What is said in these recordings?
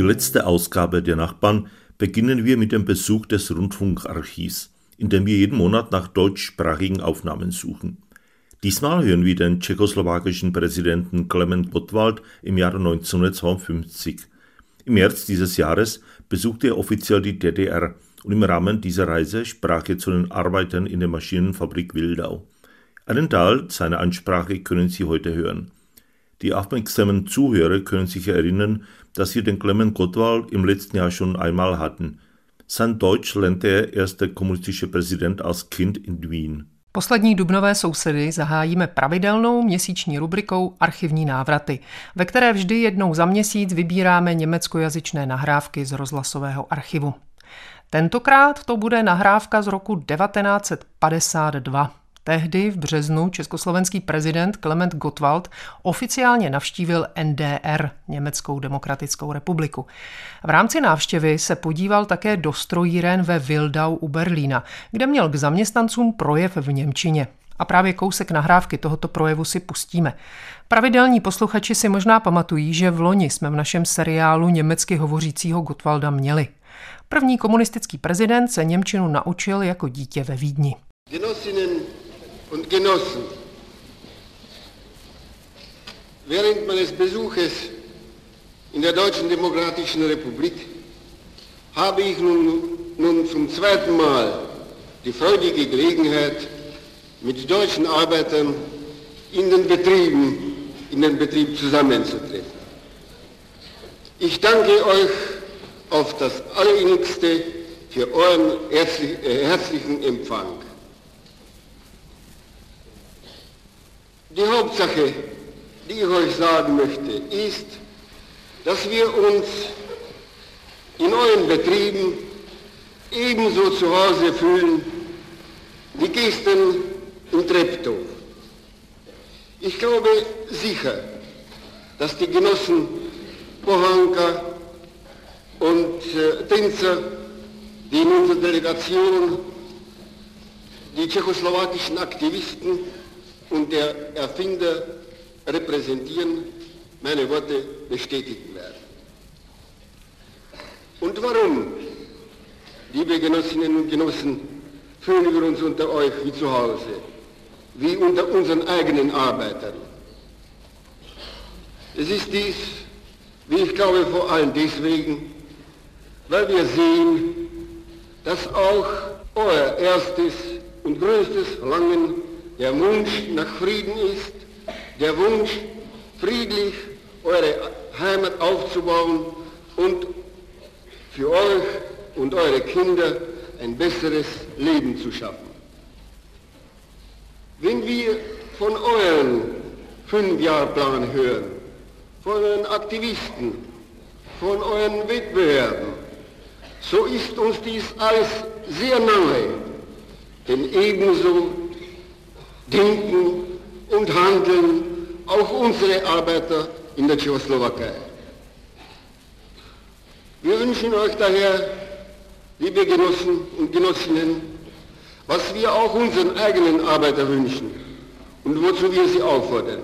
Die letzte Ausgabe der Nachbarn beginnen wir mit dem Besuch des Rundfunkarchivs, in dem wir jeden Monat nach deutschsprachigen Aufnahmen suchen. Diesmal hören wir den tschechoslowakischen Präsidenten Klement Gottwald im Jahre 1952. Im März dieses Jahres besuchte er offiziell die DDR und im Rahmen dieser Reise sprach er zu den Arbeitern in der Maschinenfabrik Wildau. Einen Teil seiner Ansprache können Sie heute hören. Die aufmerksamen Zuhörer können sich erinnern, dass wir den Clement Gottwald im letzten Jahr schon einmal hatten. Sein Deutsch lernte er erst der kommunistische Präsident als Kind in Wien. Poslední dubnové sousedy zahájíme pravidelnou měsíční rubrikou Archivní návraty, ve které vždy jednou za měsíc vybíráme německojazyčné nahrávky z rozhlasového archivu. Tentokrát to bude nahrávka z roku 1952. Tehdy v březnu československý prezident Klement Gottwald oficiálně navštívil NDR, Německou demokratickou republiku. V rámci návštěvy se podíval také do strojíren ve Wildau u Berlína, kde měl k zaměstnancům projev v Němčině. A právě kousek nahrávky tohoto projevu si pustíme. Pravidelní posluchači si možná pamatují, že v loni jsme v našem seriálu německy hovořícího Gottwalda měli. První komunistický prezident se Němčinu naučil jako dítě ve Vídni. Und Genossen, während meines Besuches in der Deutschen Demokratischen Republik habe ich nun, nun zum zweiten Mal die freudige Gelegenheit, mit deutschen Arbeitern in den Betrieben, in den Betrieb zusammenzutreten. Ich danke euch auf das Allerinnigste für euren äh, herzlichen Empfang. Die Hauptsache, die ich euch sagen möchte, ist, dass wir uns in euren Betrieben ebenso zu Hause fühlen wie gestern in Treptow. Ich glaube sicher, dass die Genossen Bohanka und äh, Tänzer, die in unserer Delegation die tschechoslowakischen Aktivisten und der Erfinder repräsentieren, meine Worte bestätigen werden. Und warum, liebe Genossinnen und Genossen, fühlen wir uns unter euch wie zu Hause, wie unter unseren eigenen Arbeitern? Es ist dies, wie ich glaube, vor allem deswegen, weil wir sehen, dass auch euer erstes und größtes Verlangen der Wunsch nach Frieden ist, der Wunsch, friedlich eure Heimat aufzubauen und für euch und eure Kinder ein besseres Leben zu schaffen. Wenn wir von euren Fünfjahrplan hören, von euren Aktivisten, von euren Wettbewerben, so ist uns dies alles sehr nahe, denn ebenso denken und handeln auch unsere Arbeiter in der Tschechoslowakei. Wir wünschen euch daher, liebe Genossen und Genossinnen, was wir auch unseren eigenen Arbeiter wünschen und wozu wir sie auffordern,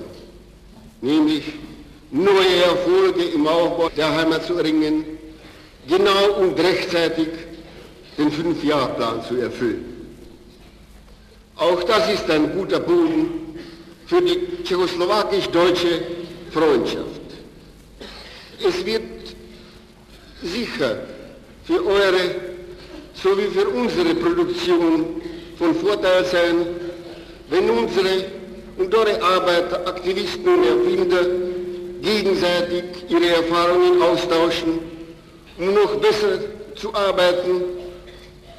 nämlich neue Erfolge im Aufbau der Heimat zu erringen, genau und rechtzeitig den Fünfjahrplan zu erfüllen. Auch das ist ein guter Boden für die tschechoslowakisch-deutsche Freundschaft. Es wird sicher für eure sowie für unsere Produktion von Vorteil sein, wenn unsere und eure Arbeiter, Aktivisten und Erfinder gegenseitig ihre Erfahrungen austauschen, um noch besser zu arbeiten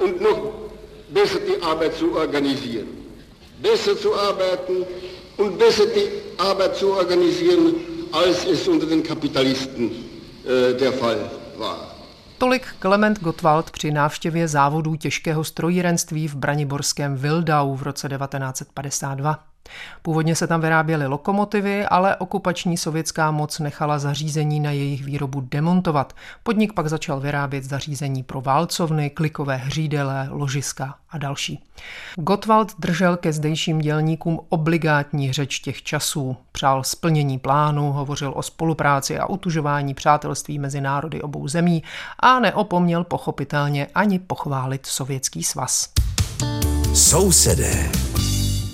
und noch besser die Arbeit zu organisieren. Besser zu arbeiten und besser die Arbeit zu organisieren, als es unter den Kapitalisten äh, der Fall war. Tolik Klement Gottwald při návštěvě závodů těžkého strojírenství v Braniborském Wildau v roce 1952. Původně se tam vyráběly lokomotivy, ale okupační sovětská moc nechala zařízení na jejich výrobu demontovat. Podnik pak začal vyrábět zařízení pro válcovny, klikové hřídele, ložiska a další. Gottwald držel ke zdejším dělníkům obligátní řeč těch časů. Přál splnění plánu, hovořil o spolupráci a utužování přátelství mezi národy obou zemí a neopomněl pochopitelně ani pochválit Sovětský svaz. Sousedé.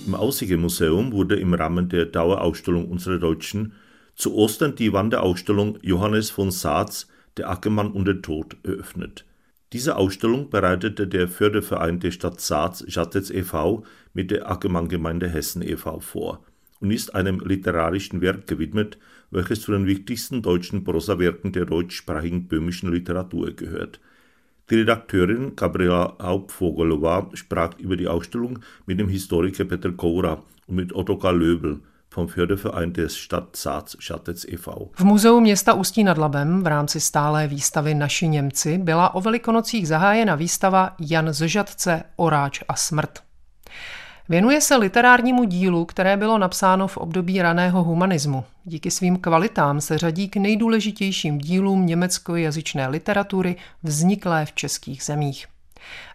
Im Aussigemuseum wurde im Rahmen der Dauerausstellung Unsere Deutschen zu Ostern die Wanderausstellung Johannes von Saatz Der Ackermann und der Tod eröffnet. Diese Ausstellung bereitete der Förderverein der Stadt Saatz Schattetz e.V. mit der Ackermann-Gemeinde Hessen e.V. vor und ist einem literarischen Werk gewidmet, welches zu den wichtigsten deutschen Prosawerken der deutschsprachigen böhmischen Literatur gehört – die Redakteurin Gabriela Hauptvogelowa sprach über die Ausstellung mit dem Historiker Petr Koura und mit Ottokar Löbel vom Förderverein des Stadt Sác Šatec e.V. V muzeu města Ústí nad Labem v rámci stálé výstavy Naši Němci byla o velikonocích zahájena výstava Jan z Žadce, Oráč a smrt. Věnuje se literárnímu dílu, které bylo napsáno v období raného humanismu. Díky svým kvalitám se řadí k nejdůležitějším dílům německojazyčné literatury vzniklé v českých zemích.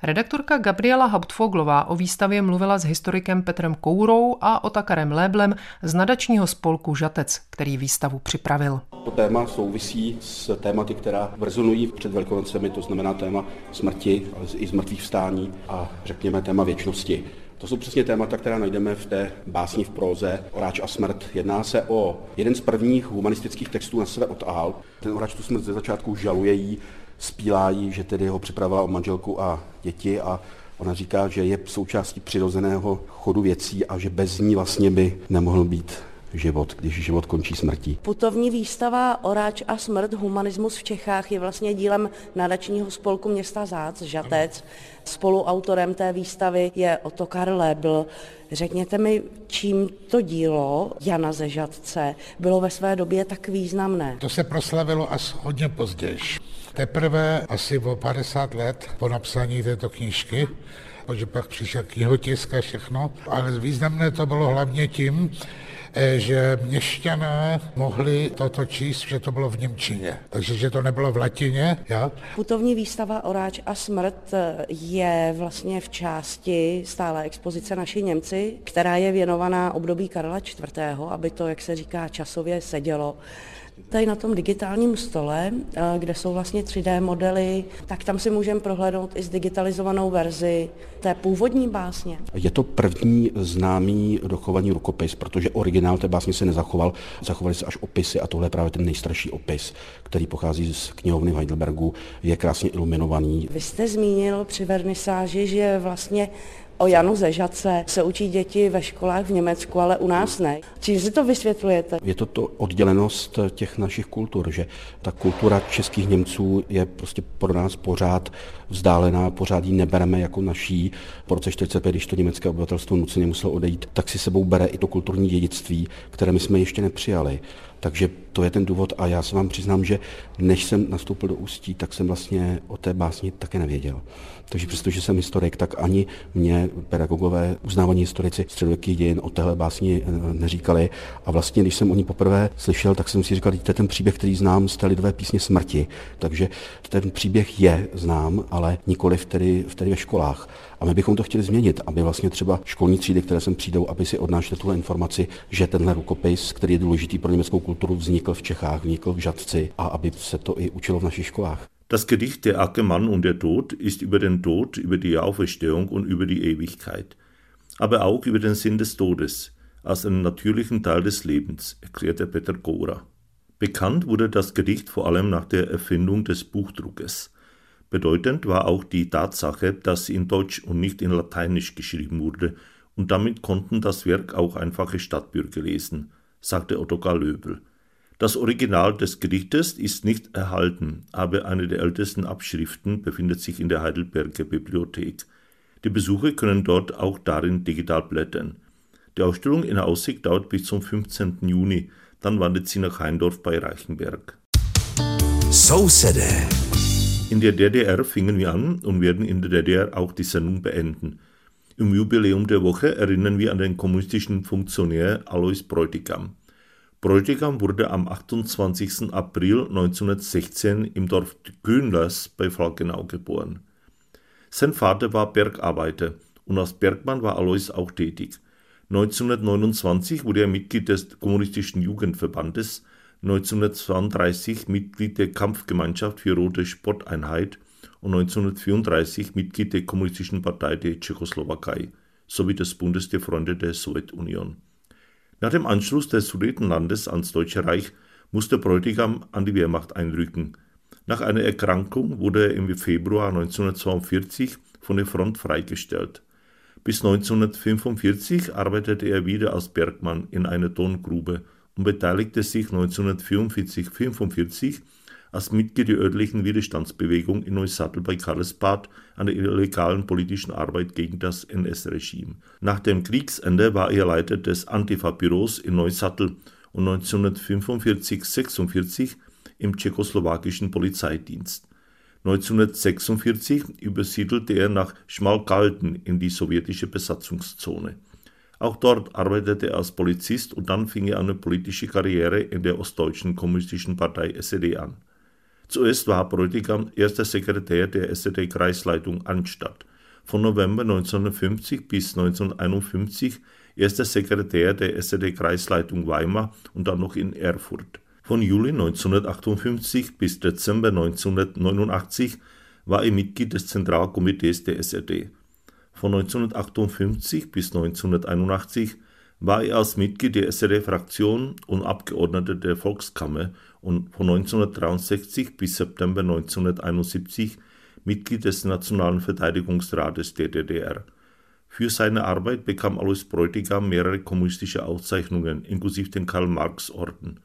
Redaktorka Gabriela Hauptfoglová o výstavě mluvila s historikem Petrem Kourou a Otakarem Léblem z nadačního spolku Žatec, který výstavu připravil. To téma souvisí s tématy, která rezonují před Velkonocemi, to znamená téma smrti, ale i zmrtvých vstání a řekněme téma věčnosti. To jsou přesně témata, která najdeme v té básni v próze Oráč a smrt. Jedná se o jeden z prvních humanistických textů na sebe od Al. Ten Oráč tu smrt ze začátku žaluje jí, spílá jí, že tedy ho připravila o manželku a děti a Ona říká, že je součástí přirozeného chodu věcí a že bez ní vlastně by nemohl být život, když život končí smrtí. Putovní výstava Oráč a smrt humanismus v Čechách je vlastně dílem nadačního spolku města Zác, Žatec. Spoluautorem té výstavy je Otokar Lebl. Řekněte mi, čím to dílo Jana ze Žatce bylo ve své době tak významné? To se proslavilo až hodně později. Teprve asi o 50 let po napsání této knížky, protože pak přišel knihotisk a všechno, ale významné to bylo hlavně tím, že měšťané mohli toto číst, že to bylo v Němčině. Takže, že to nebylo v latině. Ja? Putovní výstava Oráč a smrt eh, je vlastně v části stále expozice Naši Němci, která je věnovaná období Karla IV., aby to, jak se říká, časově sedělo. Tady na tom digitálním stole, eh, kde jsou vlastně 3D modely, tak tam si můžeme prohlédnout i zdigitalizovanou verzi té původní básně. Je to první známý dochovaný rukopis, protože originál té básně se nezachoval, zachovaly se až opisy a tohle je právě ten nejstarší opis, který pochází z knihovny v Heidelbergu, je krásně iluminovaný. Vy jste zmínil při vernisáži, že vlastně O Janu Zežace se učí děti ve školách v Německu, ale u nás ne. Čím si to vysvětlujete? Je to to oddělenost těch našich kultur, že ta kultura českých Němců je prostě pro nás pořád vzdálená, pořád ji nebereme jako naší. Po roce 45, když to německé obyvatelstvo nuceně muselo odejít, tak si sebou bere i to kulturní dědictví, které my jsme ještě nepřijali. Takže to je ten důvod a já se vám přiznám, že než jsem nastoupil do Ústí, tak jsem vlastně o té básni také nevěděl. Takže přestože jsem historik, tak ani mě pedagogové, uznávaní historici středověkých dějin o téhle básni eh, neříkali. A vlastně, když jsem o ní poprvé slyšel, tak jsem si říkal, že to je ten příběh, který znám z té lidové písně Smrti. Takže ten příběh je znám, ale nikoli vtedy, vtedy ve školách. A my bychom to chtěli změnit, aby vlastně třeba školní třídy, které sem přijdou, aby si odnášely tuhle informaci, že tenhle rukopis, který je důležitý pro německou kulturu, vznikl v Čechách, vznikl v Žadci a aby se to i učilo v našich školách. Das Gedicht Der Ackermann und der Tod ist über den Tod, über die Auferstehung und über die Ewigkeit, aber auch über den Sinn des Todes als einen natürlichen Teil des Lebens, erklärte Peter Gora. Bekannt wurde das Gedicht vor allem nach der Erfindung des Buchdruckes. Bedeutend war auch die Tatsache, dass sie in Deutsch und nicht in Lateinisch geschrieben wurde, und damit konnten das Werk auch einfache Stadtbürger lesen, sagte Ottokar Löbel. Das Original des Gedichtes ist nicht erhalten, aber eine der ältesten Abschriften befindet sich in der Heidelberger Bibliothek. Die Besucher können dort auch darin digital blättern. Die Ausstellung in Aussicht dauert bis zum 15. Juni. Dann wandert sie nach Heindorf bei Reichenberg. So In der DDR fingen wir an und werden in der DDR auch die Sendung beenden. Im Jubiläum der Woche erinnern wir an den kommunistischen Funktionär Alois Bräutigam. Bräutigam wurde am 28. April 1916 im Dorf Grünlas bei Falkenau geboren. Sein Vater war Bergarbeiter und als Bergmann war Alois auch tätig. 1929 wurde er Mitglied des Kommunistischen Jugendverbandes, 1932 Mitglied der Kampfgemeinschaft für Rote Sporteinheit und 1934 Mitglied der Kommunistischen Partei der Tschechoslowakei sowie des Bundes der Freunde der Sowjetunion. Nach dem Anschluss des Sudetenlandes ans Deutsche Reich musste Bräutigam an die Wehrmacht einrücken. Nach einer Erkrankung wurde er im Februar 1942 von der Front freigestellt. Bis 1945 arbeitete er wieder als Bergmann in einer Tongrube und beteiligte sich 1944-45 als Mitglied der örtlichen Widerstandsbewegung in Neusattel bei Karlsbad an der illegalen politischen Arbeit gegen das NS-Regime. Nach dem Kriegsende war er Leiter des Antifa-Büros in Neusattel und 1945-46 im tschechoslowakischen Polizeidienst. 1946 übersiedelte er nach Schmalkalden in die sowjetische Besatzungszone. Auch dort arbeitete er als Polizist und dann fing er eine politische Karriere in der Ostdeutschen Kommunistischen Partei SED an. Zuerst war Bräutigam erster Sekretär der SED-Kreisleitung Anstatt. Von November 1950 bis 1951 erster Sekretär der SED-Kreisleitung Weimar und dann noch in Erfurt. Von Juli 1958 bis Dezember 1989 war er Mitglied des Zentralkomitees der SED. Von 1958 bis 1981 war er als Mitglied der SED-Fraktion und Abgeordneter der Volkskammer und von 1963 bis September 1971 Mitglied des Nationalen Verteidigungsrates der DDR. Für seine Arbeit bekam Alois Bräutigam mehrere kommunistische Auszeichnungen, inklusive den Karl-Marx-Orden.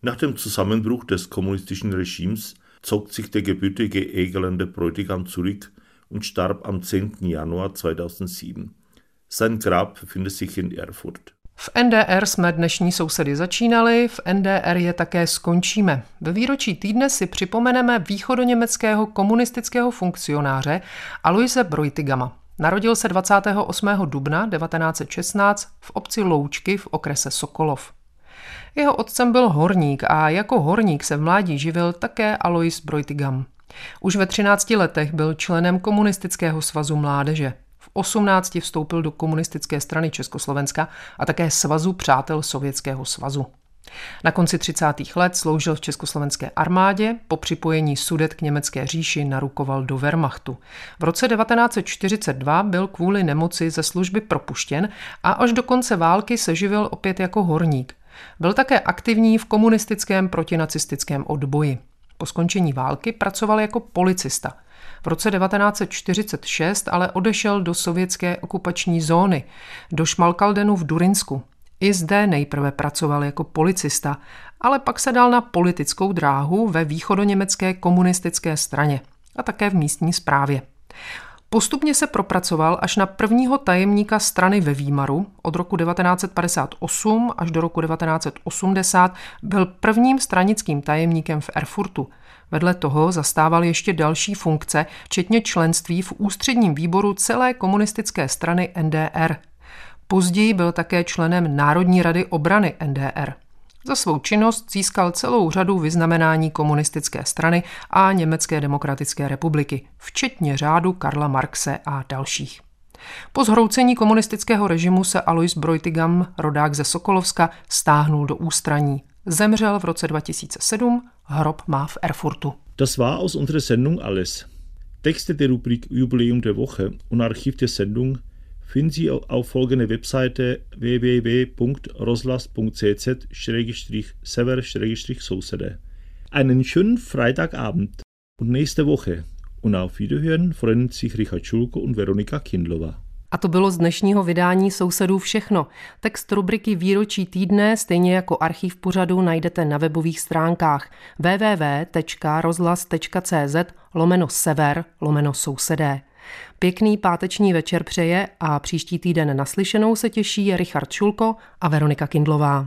Nach dem Zusammenbruch des kommunistischen Regimes zog sich der gebürtige Egerländer Bräutigam zurück und starb am 10. Januar 2007. Sein Grab befindet sich in Erfurt. V NDR jsme dnešní sousedy začínali, v NDR je také skončíme. Ve výročí týdne si připomeneme východoněmeckého komunistického funkcionáře Aloise Brojtigama. Narodil se 28. dubna 1916 v obci Loučky v okrese Sokolov. Jeho otcem byl horník a jako horník se v mládí živil také Alois Brojtigam. Už ve 13 letech byl členem komunistického svazu mládeže. V 18 vstoupil do komunistické strany Československa a také svazu přátel Sovětského svazu. Na konci 30. let sloužil v československé armádě, po připojení Sudet k německé říši narukoval do Wehrmachtu. V roce 1942 byl kvůli nemoci ze služby propuštěn a až do konce války se živil opět jako horník. Byl také aktivní v komunistickém protinacistickém odboji. Po skončení války pracoval jako policista. V roce 1946 ale odešel do sovětské okupační zóny, do Šmalkaldenu v Durinsku. I zde nejprve pracoval jako policista, ale pak se dal na politickou dráhu ve východoněmecké komunistické straně a také v místní správě. Postupně se propracoval až na prvního tajemníka strany ve Výmaru. Od roku 1958 až do roku 1980 byl prvním stranickým tajemníkem v Erfurtu. Vedle toho zastával ještě další funkce, včetně členství v ústředním výboru celé komunistické strany NDR. Později byl také členem Národní rady obrany NDR. Za svou činnost získal celou řadu vyznamenání komunistické strany a Německé demokratické republiky, včetně řádu Karla Marxe a dalších. Po zhroucení komunistického režimu se Alois Brojtigam, rodák ze Sokolovska, stáhnul do ústraní. Zemřel v roce 2007, hrob má v Erfurtu. Das war aus unserer Sendung alles. Texte der Rubrik Jubiläum der Woche und Archiv der Sendung finden Sie auf folgende Webseite www.roslas.cz-sever-sousede. Einen schönen Freitagabend und nächste Woche. Und auf Wiederhören freuen sich Richard Schulko und Veronika Kindlova. A to bylo z dnešního vydání Sousedů všechno. Text rubriky Výročí týdne, stejně jako archiv pořadu, najdete na webových stránkách www.rozhlas.cz lomeno sever lomeno sousedé. Pěkný páteční večer přeje a příští týden naslyšenou se těší Richard Šulko a Veronika Kindlová.